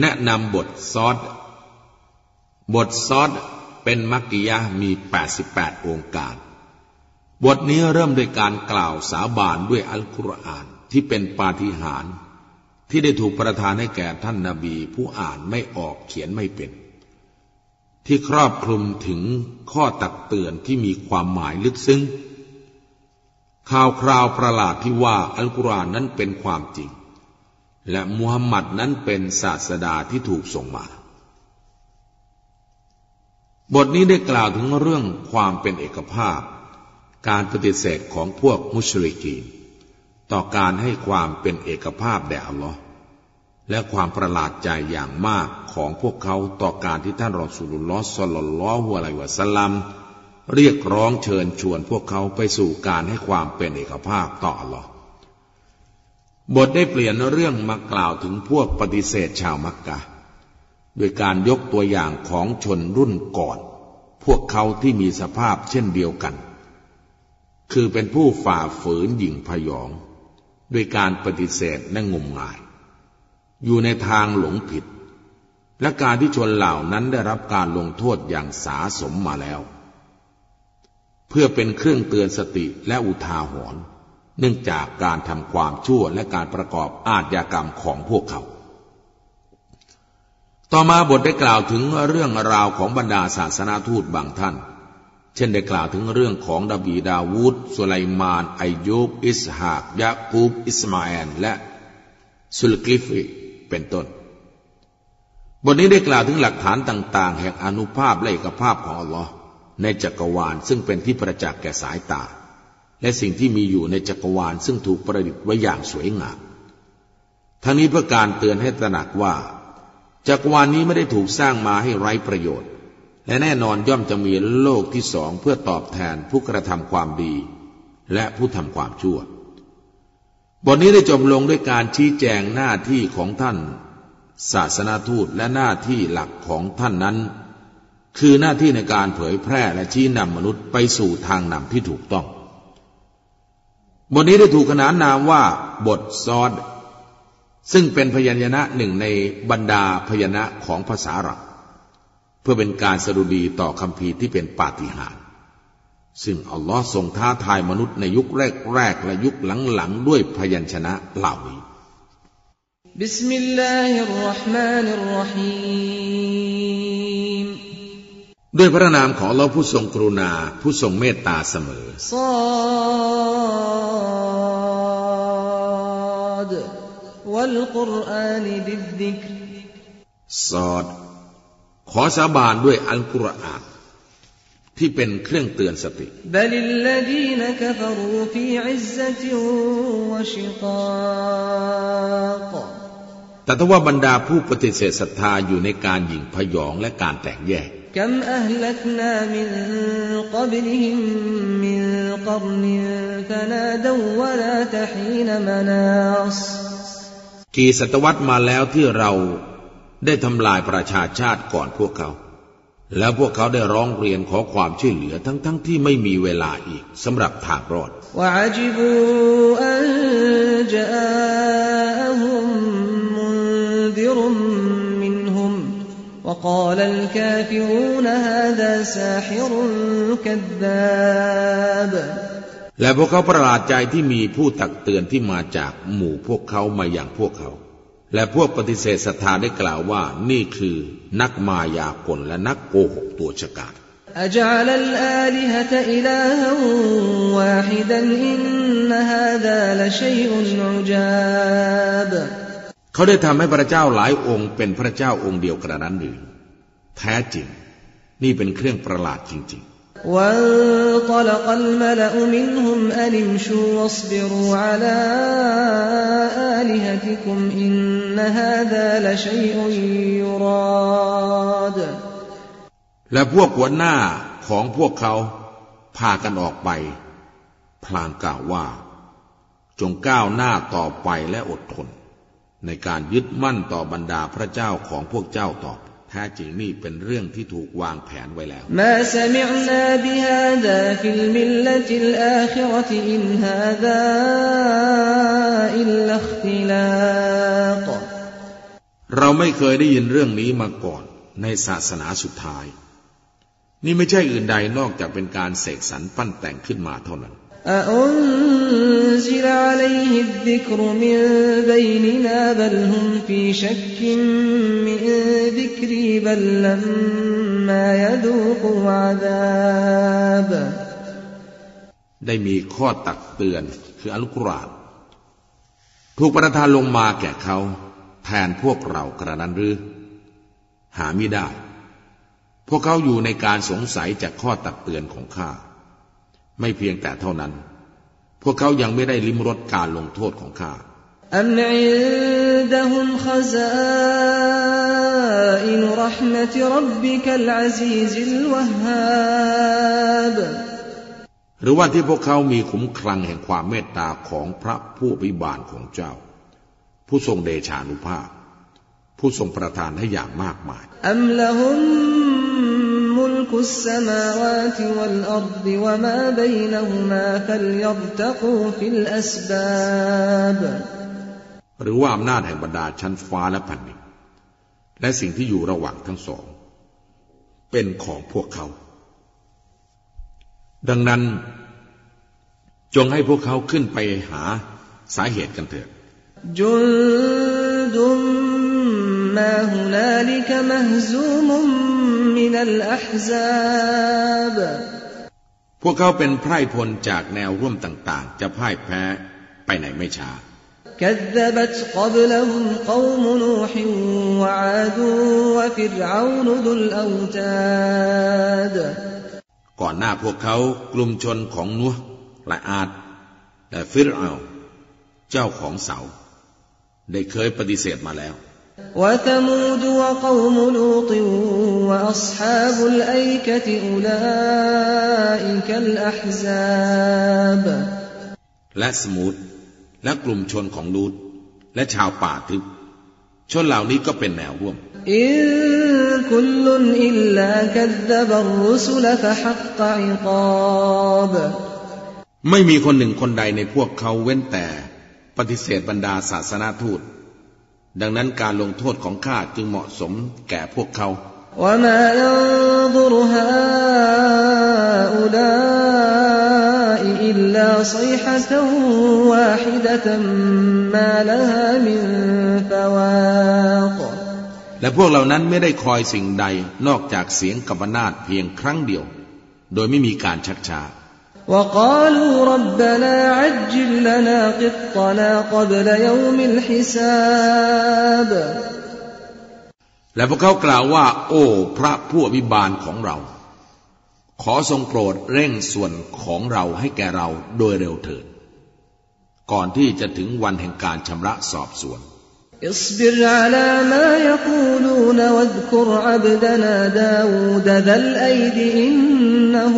แนะนำบทซอดบทซอดเป็นมักกิยะมี 88 องค์การ บทนี้เริ่มด้วยการกล่าวสาบานด้วยอัลกุรอานที่เป็นปาฏิหาริย์ที่ได้ถูกประทานให้แก่ท่านนาบีผู้อ่านไม่ออกเขียนไม่เป็น ที่ครอบคลุมถึงข้อตักเตือนที่มีความหมายลึกซึ้งข่าวคราวประหลาดที่ว่าอัลกุรอานนั้นเป็นความจริง และมุฮัมมัดนั้นเป็นศาสดาที่ถูกส่งมา บทนี้ได้กล่าวถึงเรื่องความเป็นเอกภาพ การปฏิเสธของพวกมุชริกีน ต่อการให้ความเป็นเอกภาพแด่อัลลอฮ์และความประหลาดใจอย่างมากของพวกเขาต่อการที่ท่านรอสุลลอสลลัลลอฮุอะลัยวะสลลัมเรียกร้องเชิญชวนพวกเขาไปสู่การให้ความเป็นเอกภาพต่ออัลลอฮ์ บทได้เปลี่ยนเรื่องมากล่าวถึงพวกปฏิเสธชาวมักกะโดยการยกตัวอย่างของชนรุ่นก่อน พวกเขาที่มีสภาพเช่นเดียวกัน คือเป็นผู้ฝ่าฝืนหยิ่งพยองด้วยการปฏิเสธและงมงาย อยู่ในทางหลงผิด และการที่ชนเหล่านั้นได้รับการลงโทษอย่างสาสมมาแล้ว เพื่อเป็นเครื่องเตือนสติและอุทาหรณ์ เนื่องจากการทำความชั่วและการประกอบอาชญากรรมของพวกเขา ต่อมาบทได้กล่าวถึงเรื่องราวของบรรดาศาสนาทูตบางท่าน เช่นได้กล่าวถึงเรื่องของดาบีดาวูดสุไลมานอายุบอิสฮากยาคูบอิสมาแอนและสุลกิฟิเป็นต้น บทนี้ได้กล่าวถึงหลักฐานต่าง ๆ แห่งอนุภาพและเอกภาพของอัลลอฮ์ในจักรวาลซึ่งเป็นที่ประจักษ์แก่สายตา และสิ่งที่มีอยู่ในจักรวาลซึ่งถูกประดิษฐ์ไว้อย่างสวยงาม ทั้งนี้เพื่อการเตือนให้ตระหนักว่า จักรวาลนี้ไม่ได้ถูกสร้างมาให้ไร้ประโยชน์ และแน่นอนย่อมจะมีโลกที่สองเพื่อตอบแทนผู้กระทำความดี และผู้ทำความชั่ว บทนี้ได้จบลงด้วยการชี้แจงหน้าที่ของท่าน ศาสนาทูตและหน้าที่หลักของท่านนั้น คือหน้าที่ในการเผยแพร่และชี้นำมนุษย์ไปสู่ทางนำที่ถูกต้อง บทนี้ได้ถูกขนานนามว่า บทซอด ซึ่งเป็นพยัญชนะหนึ่งในบรรดาพยัญชนะของภาษาอับ เพื่อเป็นการสรุดีต่อคำพีที่เป็นปาฏิหาริย์ซึ่งอัลลอฮ์ทรงท้าทายมนุษย์ในยุคแรกๆและยุคหลังๆด้วยพยัญชนะเหล่านี้ บิสมิลลาฮิรราะห์มานิรราะฮีม ด้วยพระนามของเราผู้ทรงกรุณาผู้ทรงเมตตาเสมอซอดวัลกุรอานิบิดดิกซอด ขอสาบานด้วยอัลกุรอานที่เป็นเครื่องเตือนสติ แต่ถ้าว่าบรรดาผู้ปฏิเสธศรัทธาอยู่ในการหยิ่งพยองและการแตกแยก กี่ศตวรรษมาแล้วที่เราได้ทำลายประชาชาติก่อนพวกเขา แล้วพวกเขาได้ร้องเรียนขอความช่วยเหลือทั้งๆทที่ไม่มีเวลาอีกสำหรับทางรอด และพวกเขาประหลาดใจที่มีผู้ตักเตือนที่มาจากหมู่พวกเขามาอย่างพวกเขา และพวกปฏิเสธศรัทธาได้กล่าวว่านี่คือนักมายากลและนักโกหกตัวฉกาจเขา ได้ทำให้พระเจ้าหลายองค์เป็นพระเจ้าองค์เดียวกระนั้นหรือแท้จริง นี่เป็นเครื่องประหลาดจริง ๆ وانطلق الملأ منهم أن امشوا واصبروا على آلهتكم إن هذا لشيء يراد และพวกหัวหน้าของพวกเขาพากันออกไป พลางกล่าวว่า จงก้าวหน้าต่อไปและอดทน ในการยึดมั่นต่อบรรดาพระเจ้าของพวกเจ้าต่อไปแท้จริงนี่เป็นเรื่องที่ถูกวางแผนไว้แล้วما سمعنا بهذا في الملة الآخرة إن هذا إلا اختلاقเราไม่เคยได้ยินเรื่องนี้มาก่อนในศาสนาสุดท้าย นี่ไม่ใช่อื่นใดนอกจากเป็นการเสกสรรปั้นแต่งขึ้นมาเท่านั้น أأنزل عليه الذكر من بيننا بل هم في شك من ذكري بل لما يذوقوا عذاب ได้มีข้อตักเตือนคืออัลกุรอานถูกประทานลงมาแก่เขาแทนพวกเรากระนั้นหรือ หาไม่ได้ พวกเขาอยู่ในการสงสัยจากข้อตักเตือนของข้า ไม่เพียงแต่เท่านั้น พวกเขายังไม่ได้ลิ้มรสการลงโทษของข้าอัมอินดะฮุมขซาอินรหมติรับบิกัลอาซีซิลวะฮาบหรือว่าที่พวกเขามีขุมครังแห่งความเมตตาของพระผู้อภิบาลของเจ้า ผู้ทรงเดชานุภาพ ผู้ทรงประทานให้อย่างมากมายอัมละฮุม ملك السماوات والأرض وما بينهما فليرتقوا في الأسباب หรือว่าอำนาจแห่งบรรดาชั้นฟ้าและแผ่นดินและสิ่งที่อยู่ระหว่างทั้งสอง เป็นของพวกเขา ดังนั้น จงให้พวกเขาขึ้นไปหาสาเหตุกันเถิด جند ما هنالك مهزوم من الأحزاب พวกเขาเป็นไพร่พลจากแนวร่วมต่างๆ จะพ่ายแพ้ไปไหนไม่ช้า كذبت قبلهم قوم نوح وعاد وفرعون ذو الأوتاد ก่อนหน้าพวกเขากลุ่มชนของนัวและอาดและฟิรเอาเจ้าของเสา ได้เคยปฏิเสธมาแล้ว وثمود وقوم لوط وأصحاب الأيكة أولئك الأحزاب และสมูทและกลุ่มชนของลูดและชาวป่าทึบ ชนเหล่านี้ก็เป็นแนวร่วม إن كل إلا كذب الرسل فحق عقاب ไม่มีคนหนึ่งคนใดในพวกเขาเว้นแต่ปฏิเสธบรรดาศาสนาทูต ดังนั้นการลงโทษของข้าจึงเหมาะสมแก่พวกเขา وما ينظر هؤلاء إلا صيحة واحدة ما لها من فواق และพวกเหล่านั้นไม่ได้คอยสิ่งใดนอกจากเสียงกับบนาดเพียงครั้งเดียว โดยไม่มีการชักช้า وقالوا ربنا عجل لنا قطنا قبل يوم الحساب และพวกเขากล่าวว่า โอ้พระผู้อภิบาลของเรา ขอทรงโปรดเร่งส่วนของเราให้แก่เราโดยเร็วเถิด ก่อนที่จะถึงวันแห่งการชำระสอบสวน اصبر على ما يقولون واذكر عبدنا داود ذا الأيد إنه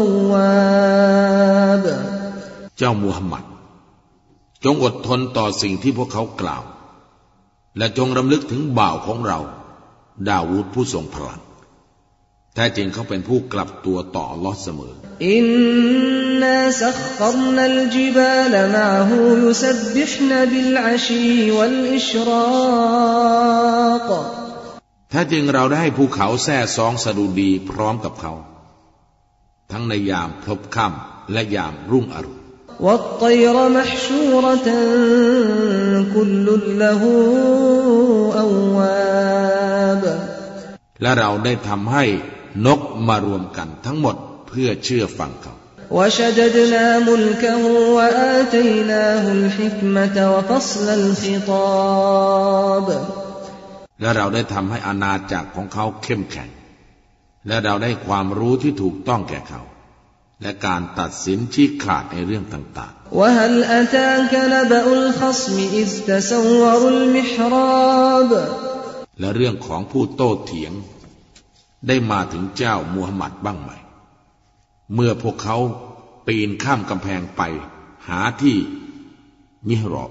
أواب เจ้ามูฮัมหมัด จงอดทนต่อสิ่งที่พวกเขากล่าว และจงรำลึกถึงบ่าวของเรา ดาวูดผู้ทรงพลังแท้จริงเขาเป็นผู้กลับตัวต่ออัลลอฮ์เสมอ إنا سخرنا الجبال معه يسبحن بالعشي والإشراق แท้จริงเราได้ให้ภูเขาแท้ซองสดุดีพร้อมกับเขา ทั้งในยามพลบค่ำและยามรุ่งอรุณ والطير محشورة كل له أواب และเราได้ทำให้นกมารวมกันทั้งหมดเพื่อเชื่อฟังเขา وشددنا ملكه وآتيناه الحكمة وفصل الخطاب และเราได้ทำให้อาณาจักรของเขาเข้มแข็ง และเราได้ความรู้ที่ถูกต้องแก่เขา และการตัดสินชี้ขาดในเรื่องต่าง وهل أتاك نبأ الخصم إذ تسوروا المحراب ๆ และเรื่องของผู้โต้เถียง ได้มาถึงเจ้ามูฮัมหมัดบ้างไหม เมื่อพวกเขาปีนข้ามกำแพงไป หาที่มิฮรอบ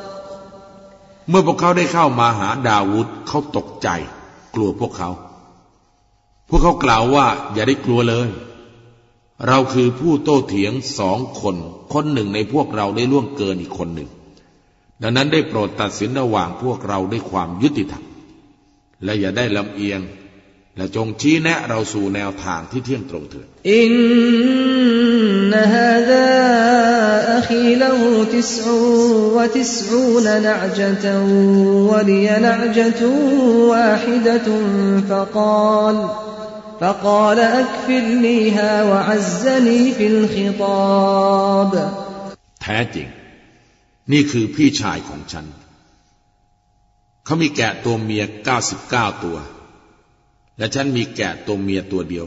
เมื่อพวกเขาได้เข้ามาหาดาวุธเขาตกใจ กลัวพวกเขา พวกเขากล่าวว่า อย่าได้กลัวเลย เราคือผู้โต้เถียงสองคน คนหนึ่งในพวกเราได้ล่วงเกินอีกคนหนึ่ง ดังนั้นได้โปรดตัดสินระหว่างพวกเราด้วยความยุติธรรมและอย่าได้ลำเอียง และจงชี้แนะเราสู่แนวทางที่เที่ยงตรงเถิด إن هذا أخي له تسع وتسعون نعجة ولي نعجة واحدة فقال فقال أكفلنيها وعزني في الخطاب แท้จริง นี่คือพี่ชายของฉัน เขามีแกะตัวเมีย 99 ตัว และฉันมีแกะตัวเมียตัวเดียว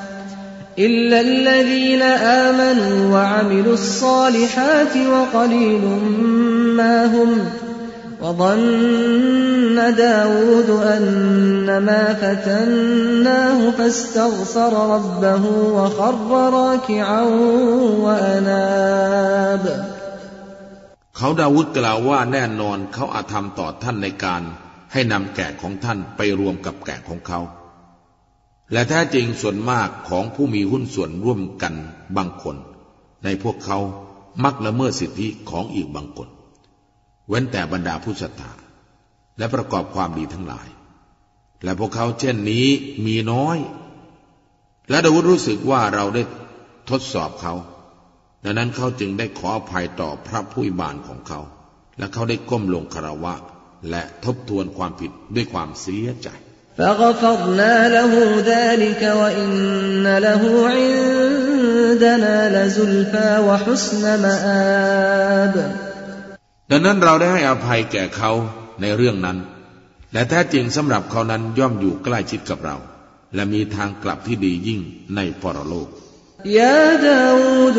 إلا الذين آمنوا وعملوا الصالحات وقليل ما هم وظن داود أنما فتناه فاستغفر ربه وخر راكعا وأناب เขาดาวุฒกล่าวว่าแน่นอนเขาอาธรรมต่อท่านในการให้นำแกะของท่านไปรวมกับแกะของเขา และแท้จริงส่วนมากของผู้มีหุ้นส่วนร่วมกันบางคน ในพวกเขามักละเมิดสิทธิของอีกบางคน เว้นแต่บรรดาผู้ศรัทธาและประกอบความดีทั้งหลาย และพวกเขาเช่นนี้มีน้อย และดาวุฒรู้สึกว่าเราได้ทดสอบเขา ดังนั้นเขาจึงได้ขออภัยต่อพระผู้บานของเขา และเขาได้ก้มลงคารวะ และทบทวนความผิดด้วยความเสียใจ فغفرنا له ذلك وإن له عندنا لزلفى وحسن مآب ดังนั้นเราได้ให้อภัยแก่เขาในเรื่องนั้น และแท้จริงสำหรับเขานั้นย่อมอยู่ใกล้ชิดกับเรา และมีทางกลับที่ดียิ่งในปรโลก يا داود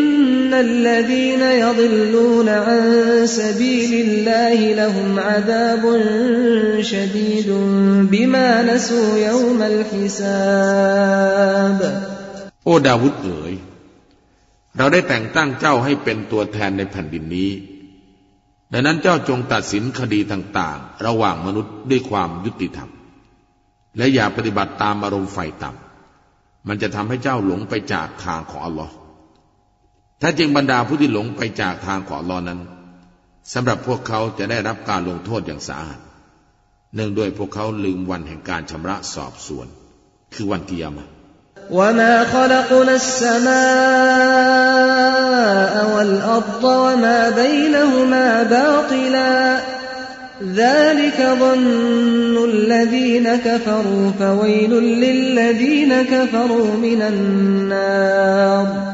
الذين يضلون عن سبيل الله لهم عذاب شديد بما نسوا يوم الحساب โอ้ดาวุฒเอ๋ย เราได้แต่งตั้งเจ้าให้เป็นตัวแทนในแผ่นดินนี้ ดังนั้นเจ้าจงตัดสินคดีต่างๆ ระหว่างมนุษย์ด้วยความยุติธรรม และอย่าปฏิบัติตามอารมณ์ไฟต่ำ มันจะทำให้เจ้าหลงไปจากทางของอัลลอฮ์ ถ้าจริงบรรดาผู้ที่หลงไปจากทางของอัลลอฮ์นั้นสำหรับพวกเขาจะได้รับการลงโทษอย่างสาหัส เนื่องด้วยพวกเขาลืมวันแห่งการชำระสอบสวน คือวันกิยามะห์ وما خلقنا السماء والأرض وما بينهما باطلا ذلك ظن الذين كفروا فويل للذين كفروا من النار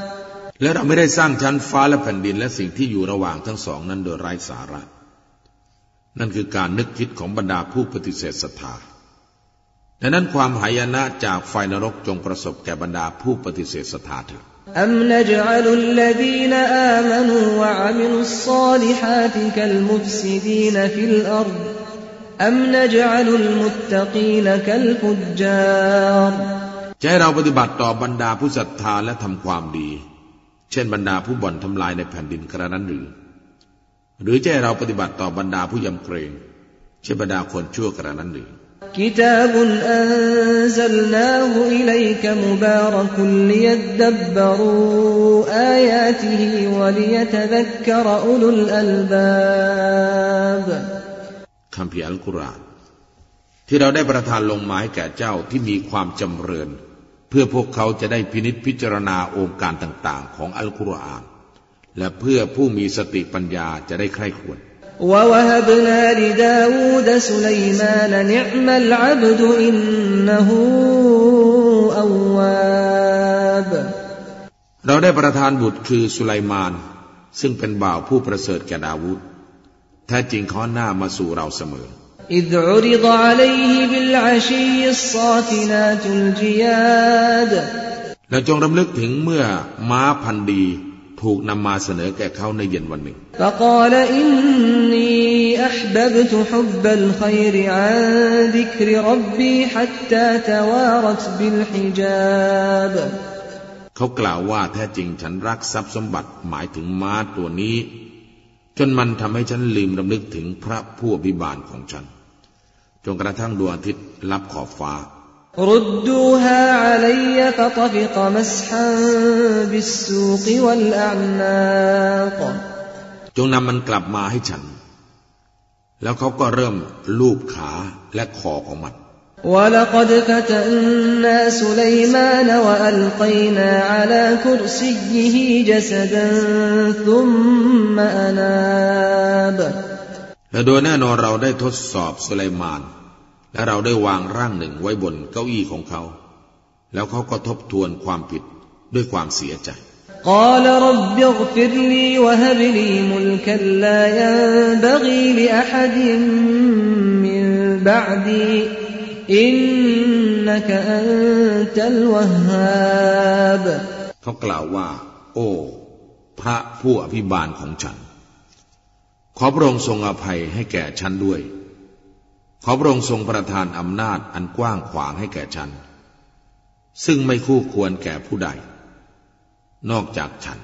และเราไม่ได้สร้างชั้นฟ้าและแผ่นดินและสิ่งที่อยู่ระหว่างทั้งสองนั้นโดยไร้สาระ นั่นคือการนึกคิดของบรรดาผู้ปฏิเสธศรัทธาดังนั้นความหายนะจากไฟนรกจงประสบแก่บรรดาผู้ปฏิเสธศรัทธาเถิด أم نجعل الذين آمنوا وعملوا الصالحات كالمفسدين في الأرض أم نجعل المتقين كالفجار จะให้เราปฏิบัติต่อบรรดาผู้ศรัทธาและทำความดี เช่นบรรดาผู้บ่อนทำลายในแผ่นดินกระนั้นหรือ หรือจะให้เราปฏิบัติต่อบรรดาผู้ยำเกรง เช่นบรรดาคนชั่วกระนั้นหรือ كتاب أنزلناه إليك مبارك ليدبروا آياته وليتذكر أولو الألباب คำพีร์อัลกุรอานที่เราได้ประทานลงมาให้แก่เจ้าที่มีความจำเริญ เพื่อพวกเขาจะได้พินิษพิจารณาองค์การต่าง ๆ ของอัลกุรอาน และเพื่อผู้มีสติปัญญาจะได้ใคร่ควร ووهبنا لداود سليمان نعم العبد إنه أواب เราได้ประทานบุตรคือสุไลมาน ซึ่งเป็นบ่าวผู้ประเสริฐแก่ดาวุธแท้จริงเขาหน้ามาสู่เราเสมอ إذ عرض عليه بالعشي الصافنات الجياد และจงรำลึกถึงเมื่อม้าพันธุ์ดีถูกนำมาเสนอแก่เขาในเย็นวันหนึ่ง فقال إني أحببت حب الخير عن ذكر ربي حتى توارت بالحجاب เขากล่าวว่าแท้จริงฉันรักทรัพย์สมบัติหมายถึงม้าตัวนี้ จนมันทำให้ฉันลืมรำลึกถึงพระผู้อภิบาลของฉัน จนกระทั่งดวงอาทิตย์ลับขอบฟ้า ردوها علي فطفق مسحا بالسوق والأعناق จงนำมันกลับมาให้ฉัน แล้วเขาก็เริ่มลูบขาและคอของมัน ولقد فتنا سليمان وألقينا على كرسيه جسدا ثم أناب และโดยแน่นอนเราได้ทดสอบสุไลมาน และเราได้วางร่างหนึ่งไว้บนเก้าอี้ของเขา แล้วเขาก็ทบทวนความผิดด้วยความเสียใจ قال رب اغفر لي وهب لي ملكا لا ينبغي لأحد من بعدي إنك أنت الوهاب เขากล่าวว่า โอ้ พระผู้อภิบาลของฉัน ขอพระองค์ทรงอภัยให้แก่ฉันด้วย ขอพระองค์ทรงประทานอำนาจอันกว้างขวางให้แก่ฉัน ซึ่งไม่คู่ควรแก่ผู้ใด นอกจากฉัน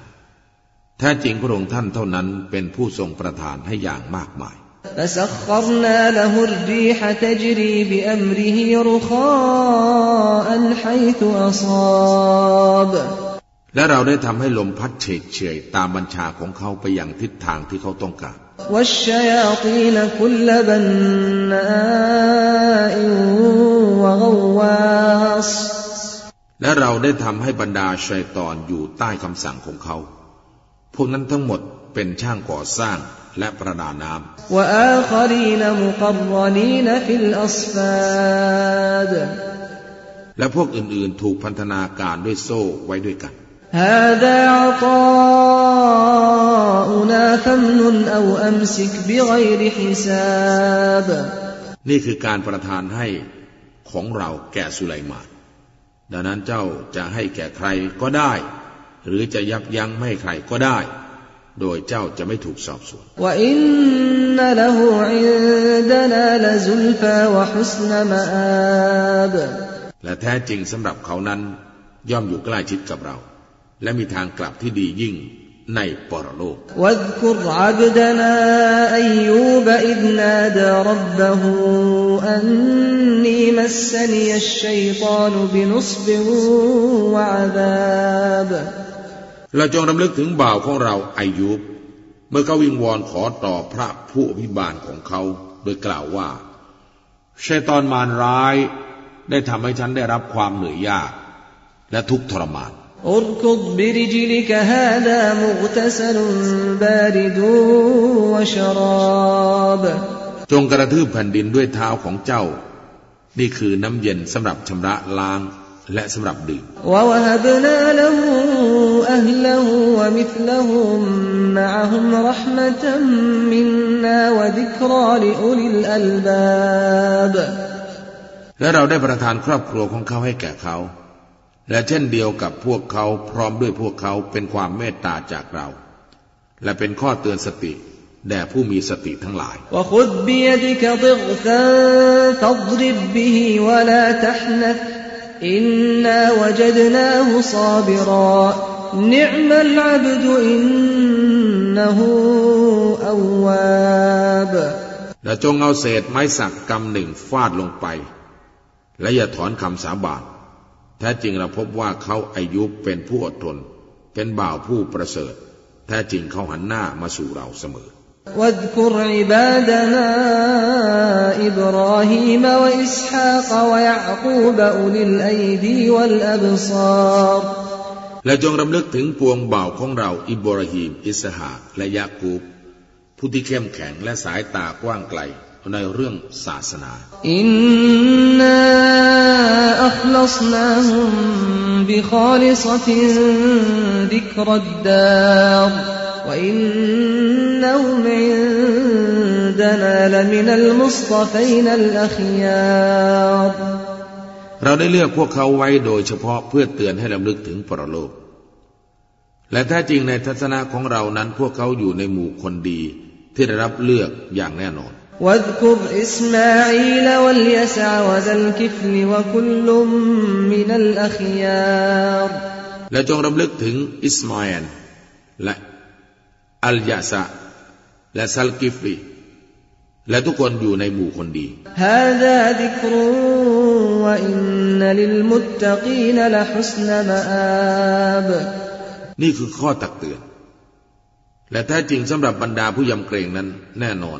แท้จริงพระองค์ท่านเท่านั้นเป็นผู้ทรงประทานให้อย่างมากมาย فسخرنا له الريح تجري بأمره رخاء حيث أصاب และเราได้ทำให้ลมพัดเฉกเฉยตามบัญชาของเขาไปอย่างทิศทางที่เขาต้องการ والشياطين كل بناء وغواص และเราได้ทำให้บรรดาชัยตอนอยู่ใต้คำสั่งของเขา พวกนั้นทั้งหมดเป็นช่างก่อสร้างและประดาน้ำ وآخرين مقرنين في الأصفاد และพวกอื่นๆถูกพันธนาการด้วยโซ่ไว้ด้วยกัน هذا عطاؤنا فامنن أو أمسك بغير حساب นี่คือการประทานให้ของเราแก่สุไลมาน ดังนั้นเจ้าจะให้แก่ใครก็ได้ หรือจะยับยั้งไม่ให้ใครก็ได้ โดยเจ้าจะไม่ถูกสอบสวน وإن له عندنا لزلفى وحسن مآب และแท้จริงสำหรับเขานั้นย่อมอยู่ใกล้ชิดกับเรา และมีทางกลับที่ดียิ่งในปรโลกเราจงรำลึกถึงบ่าวของเราอายุบเมื่อเขาวิงวอนขอต่อพระผู้อภิบาลของเขา โดยกล่าวว่าชัยตอนมารร้าย ได้ทำให้ฉันได้รับความเหนื่อยยาก และทุกข์ทรมาน اركض برجلك هذا مغتسل بارد وشراب จงกระทืบแผ่นดินด้วยเท้าของเจ้า นี่คือน้ำเย็นสำหรับชำระล้างและสำหรับดื่ม ووهبنا له أهله ومثلهم معهم رحمة منا وذكرى لأولي الألباب และเราได้ประทานครอบครัวของเขาให้แก่เขา และเช่นเดียวกับพวกเขาพร้อมด้วยพวกเขาเป็นความเมตตาจากเรา และเป็นข้อเตือนสติแด่ผู้มีสติทั้งหลายและจงเอาเศษไม้สักกำหนึ่งฟาดลงไป และอย่าถอนคำสาบาน แท้จริงเราพบว่าเขาอายุเป็นผู้อดทน เป็นบ่าวผู้ประเสริฐ แท้จริงเขาหันหน้ามาสู่เราเสมอ واذكر عبادنا إبراهيم وإسحاق ويعقوب أولي الأيدي والأبصار และจงรำลึกถึงปวงบ่าวของเราอิบราฮิมอิสหากและยากูบผู้ที่เข้มแข็งและสายตากว้างไกล ในเรื่องศาสนา إنا أخلصناهم بخالصة ذكرى الدار وإنهم عندنا لمن المصطفين الأخيارเราได้เลือกพวกเขาไว้โดยเฉพาะเพื่อเตือนให้รำลึกถึงปรโลก และแท้จริงในทัศนะของเรานั้นพวกเขาอยู่ในหมู่คนดีที่ได้รับเลือกอย่างแน่นอน واذكر إسماعيل واليسع وذا الكفل وكل من الأخيار และจงรำลึกถึงอิสมาอิลและอัลยาซะและซัลกิฟรีและทุกคนอยู่ในหมู่คนดี هذا ذكر وإن للمتقين لحسن مآب นี่คือข้อตักเตือน และแท้จริงสำหรับบรรดาผู้ยำเกรงนั้นแน่นอน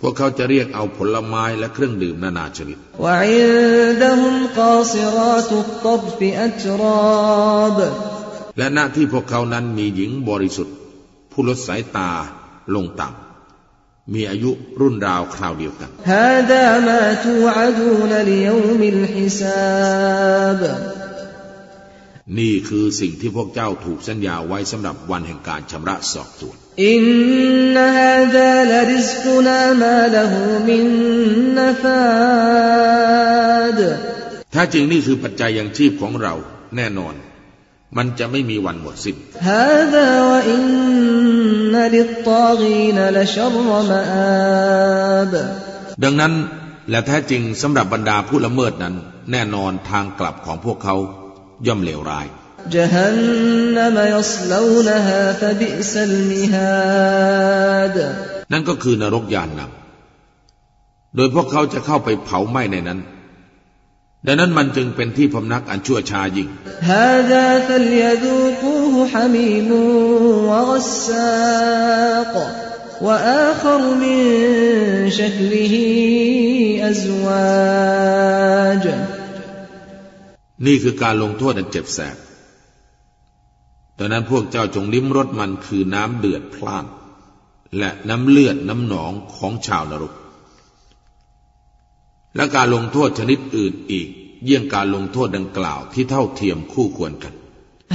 พวกเขาจะเรียกเอาผลไม้และเครื่องดื่มนานาชนิดและณที่พวกเขานั้นมีหญิงบริสุทธิ์ ผู้ลดสายตาลงต่ำมีอายุรุ่นราวคราวเดียวกัน นี่คือสิ่งที่พวกเจ้าถูกสัญญาไว้สำหรับวันแห่งการชำระสอบสวนอินนฮาดาลริสกุนามาลหูมินนฟาดถ้าจริงนี่คือปัจจัยยังชีพของเราแน่นอน มันจะไม่มีวันหมดสิ้นดังนั้นและแท้จริงสำหรับบรรดาผู้ละเมิดนั้น แน่นอนทางกลับของพวกเขา ย่อมเลวร้าย นั่นก็คือนรกยานนำโดยพวกเขาจะเข้าไปเผาไหม้ในนั้น ดังนั้นมันจึงเป็นที่พำนักอันชั่วช้ายิ่ง นี่คือการลงโทษอันเจ็บแสบดังนั้นพวกเจ้าจงลิ้มรสมันคือน้ำเดือดพล่าน และน้ำเลือดน้ำหนองของชาวนรกและการลงโทษชนิดอื่นอีก เยี่ยงการลงโทษดังกล่าวที่เท่าเทียมคู่ควรกัน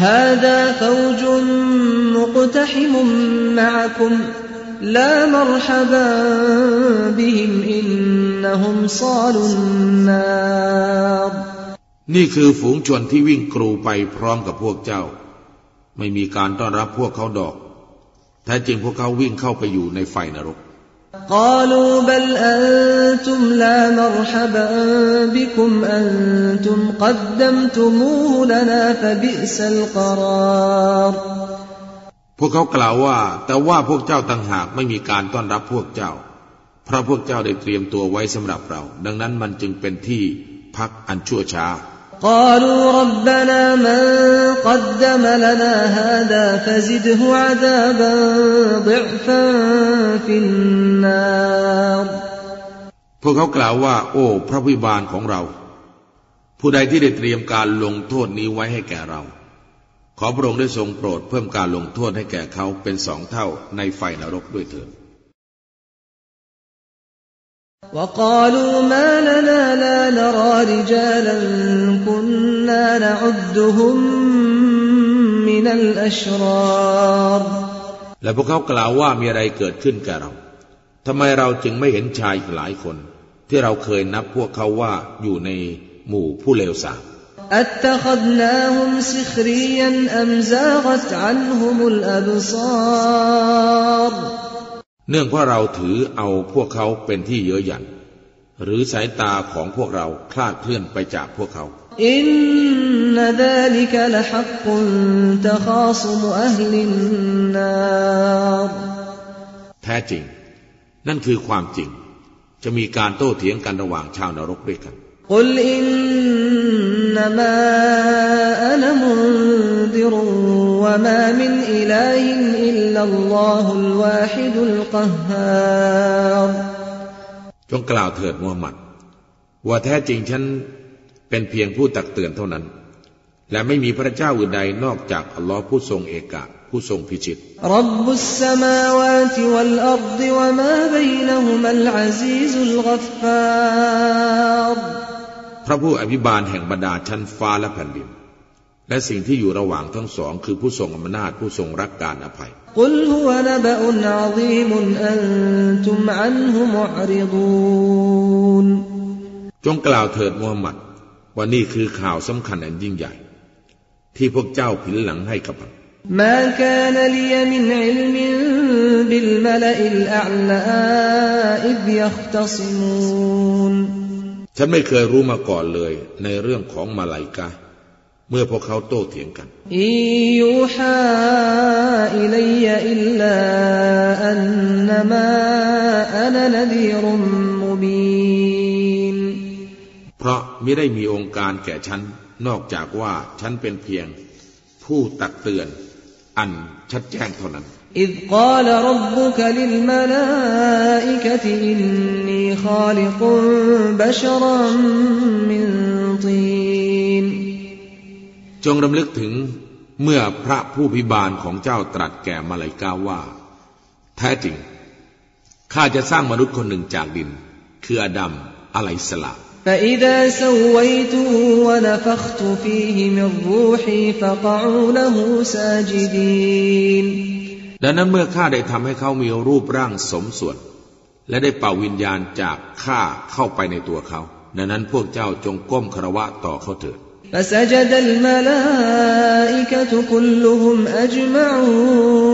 هذا فوج مقتحم معكم لا مرحبا بهم إنهم صالوا النار นี่คือฝูงชนที่วิ่งกรูไปพร้อมกับพวกเจ้า ไม่มีการต้อนรับพวกเขาดอกแท้จริงพวกเขาวิ่งเข้าไปอยู่ในไฟนรก قالوا بل أنتم لا مرحبا بكم أنتم قدمتموه لنا فبئس القرار พวกเขากล่าวว่า แต่ว่าพวกเจ้าต่างหากไม่มีการต้อนรับพวกเจ้า เพราะพวกเจ้าได้เตรียมตัวไว้สำหรับเรา ดังนั้นมันจึงเป็นที่พักอันชั่วช้า قالوا ربنا من قدم لنا هذا فزده عذابا ضعفا في النار พวกเขากล่าวว่า โอ้ พระวิบาลของเรา ผู้ใดที่ได้เตรียมการลงโทษนี้ไว้ให้แก่เรา ขอพระองค์ได้ทรงโปรดเพิ่มการลงโทษให้แก่เขาเป็นสองเท่าในไฟนรกด้วยเถิด وقالوا ما لنا لا نرى رجالا كنا نعدهم من الأشرار และพวกเขากล่าวว่ามีอะไรเกิดขึ้นกับเรา ทำไมเราจึงไม่เห็นชายหลายคน ที่เราเคยนับพวกเขาว่าอยู่ในหมู่ผู้เลวทราม أتخذناهم سخريا أم زاغت عنهم الأبصار เนื่องเพราะเราถือเอาพวกเขาเป็นที่เยอะหยัน หรือสายตาของพวกเราคลาดเคลื่อนไปจากพวกเขา อินนดาลิกลฮักกุนตะคาสมอัลลินนารแท้จริง นั่นคือความจริง จะมีการโต้เถียงกันระหว่างชาวนรกด้วยกัน قل إنما أنا منذر وما من إله إلا الله الواحد القهار จงกล่าวเถิดมูฮัมหมัด ว่าแท้จริงฉันเป็นเพียงผู้ตักเตือนเท่านั้น และไม่มีพระเจ้าอื่นใดนอกจากอัลลอฮ์ผู้ทรงเอกะผู้ทรงพิชิตรับบุสสมาวาติวัลอัรฎวะมาบัยนะฮุมัลอาซีซุลกัฟฟาร พระผู้อภิบาลแห่งบรรดาชั้นฟ้าและแผ่นดิน และสิ่งที่อยู่ระหว่างทั้งสอง คือผู้ทรงอำนาจผู้ทรงรักการอภัยจงกล่าวเถิดมูฮัมหมัดว่านี่คือข่าวสำคัญอันยิ่งใหญ่ ที่พวกเจ้าผินหลังให้กับมัน ما كان لي من علم بالملئ الأعلى إذ يختصمون ฉันไม่เคยรู้มาก่อนเลย ในเรื่องของมาลายกาเมื่อพวกเขาโต้เถียงกันยูฮาอิลัยอิลลาอันนมาอันนดีรุมมุบีนเพราะไม่ได้มีองค์การแก่ฉัน นอกจากว่าฉันเป็นเพียง ผู้ตักเตือน อันชัดแจ้งเท่านั้น إذ قال ربك للملائكة إني خالق بشرا من طين จงรำลึกถึงเมื่อพระผู้พิบาลของเจ้าตรัสแก่มาลายกาว่า แท้จริง ข้าจะสร้างมนุษย์คนหนึ่งจากดิน คืออดัมอะไลสลา فإذا سويته ونفخت فيه من روحي فقعوا له ساجدين ดังนั้นเมื่อข้าได้ทำให้เขามีรูปร่างสมส่วน และได้เป่าวิญญาณจากข้าเข้าไปในตัวเขา ดังนั้นพวกเจ้าจงก้มคารวะต่อเขาเถิด فسجد الملائكة كلهم أجمعون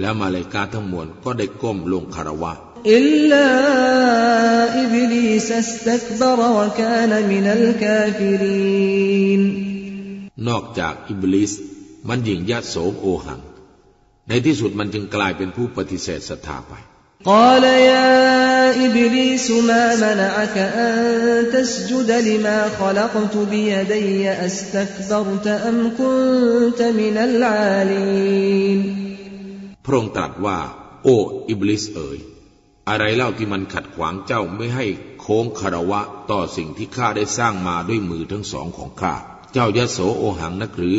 แล้วมาเลกาทั้งมวลก็ได้ก้มลงคารวะอิลลาอิบลิสสตักบรวะกานมินัลกาฟิรินนอกจากอิบลิสมันยิงยะโสโอหัง ในที่สุดมันจึงกลายเป็นผู้ปฏิเสธศรัทธาไป قال يا إبليس ما منعك أن تسجد لما خلقت بيدي أستكبرت أم كنت من العالين พระองค์ตรัสว่า โอ้อิบลิสเอ๋ยอะไรเล่าที่มันขัดขวางเจ้าไม่ให้โค้งคารวะต่อสิ่งที่ข้าได้สร้างมาด้วยมือทั้งสองของข้า เจ้ายะโสโอหังนักหรือ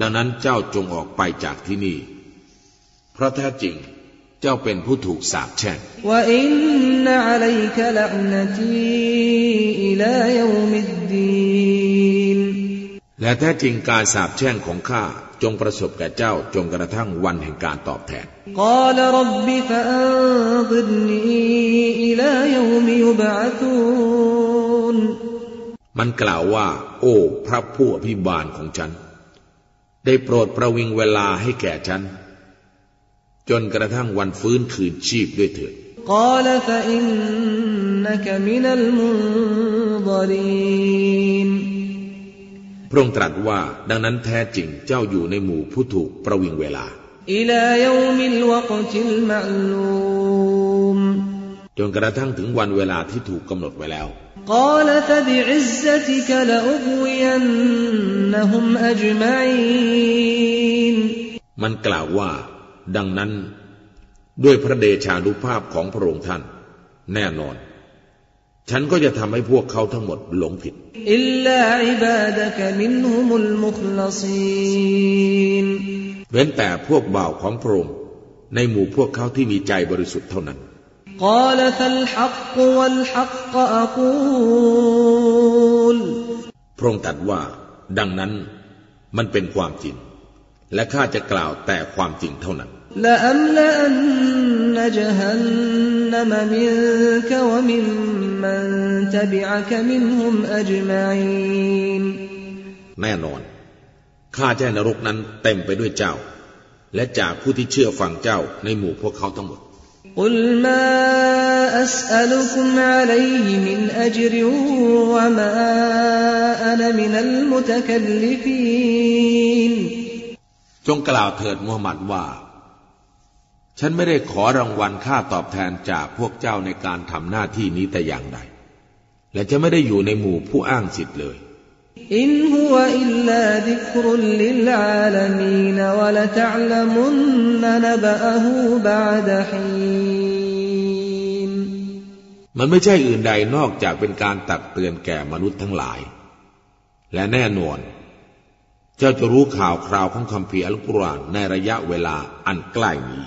ดังนั้นเจ้าจงออกไปจากที่นี่ เพราะแท้จริงเจ้าเป็นผู้ถูกสาปแช่งและแท้จริงการสาปแช่งของข้าจงประสบแก่เจ้าจงกระทั่งวันแห่งการตอบแทนมันกล่าวว่า โอ้ พระผู้อภิบาลของฉัน ได้โปรดประวิงเวลาให้แก่ฉัน จนกระทั่งวันฟื้นคืนชีพด้วยเถิดพระองค์ตรัสว่าดังนั้นแท้จริงเจ้าอยู่ในหมู่ผู้ถูกประวิงเวลา จนกระทั่งถึงวันเวลาที่ถูกกำหนดไว้แล้วมันกล่าวว่า ดังนั้น ด้วยพระเดชานุภาพของพระองค์ท่าน แน่นอน ฉันก็จะทำให้พวกเขาทั้งหมดหลงผิด เว้นแต่พวกบ่าวของพระองค์ในหมู่พวกเขาที่มีใจบริสุทธิ์เท่านั้น قال فالحق والحق أقول พระองค์ตรัสว่า ดังนั้นมันเป็นความจริง และข้าจะกล่าวแต่ความจริงเท่านั้น لأملأن جهنم منك وممن تبعك منهم أجمعين แน่นอน ข้าจะให้นรกนั้นเต็มไปด้วยเจ้า และจากผู้ที่เชื่อฟังเจ้าในหมู่พวกเขาทั้งหมด قل ما أسألكم عليه من أجر وما أنا من المتكلفين จงกล่าวเถิดมูฮัมหมัดว่า ฉันไม่ได้ขอรางวัลค่าตอบแทนจากพวกเจ้าในการทำหน้าที่นี้แต่อย่างใด และจะไม่ได้อยู่ในหมู่ผู้อ้างสิทธิ์เลย إن هو إلا ذكر للعالمين ولتعلمن نبأه بعد حينมันไม่ใช่อื่นใดนอกจากเป็นการตักเตือนแก่มนุษย์ทั้งหลาย และแน่นอน เจ้าจะรู้ข่าวคราวของคัมภีร์อัลกุรอานในระยะเวลาอันใกล้นี้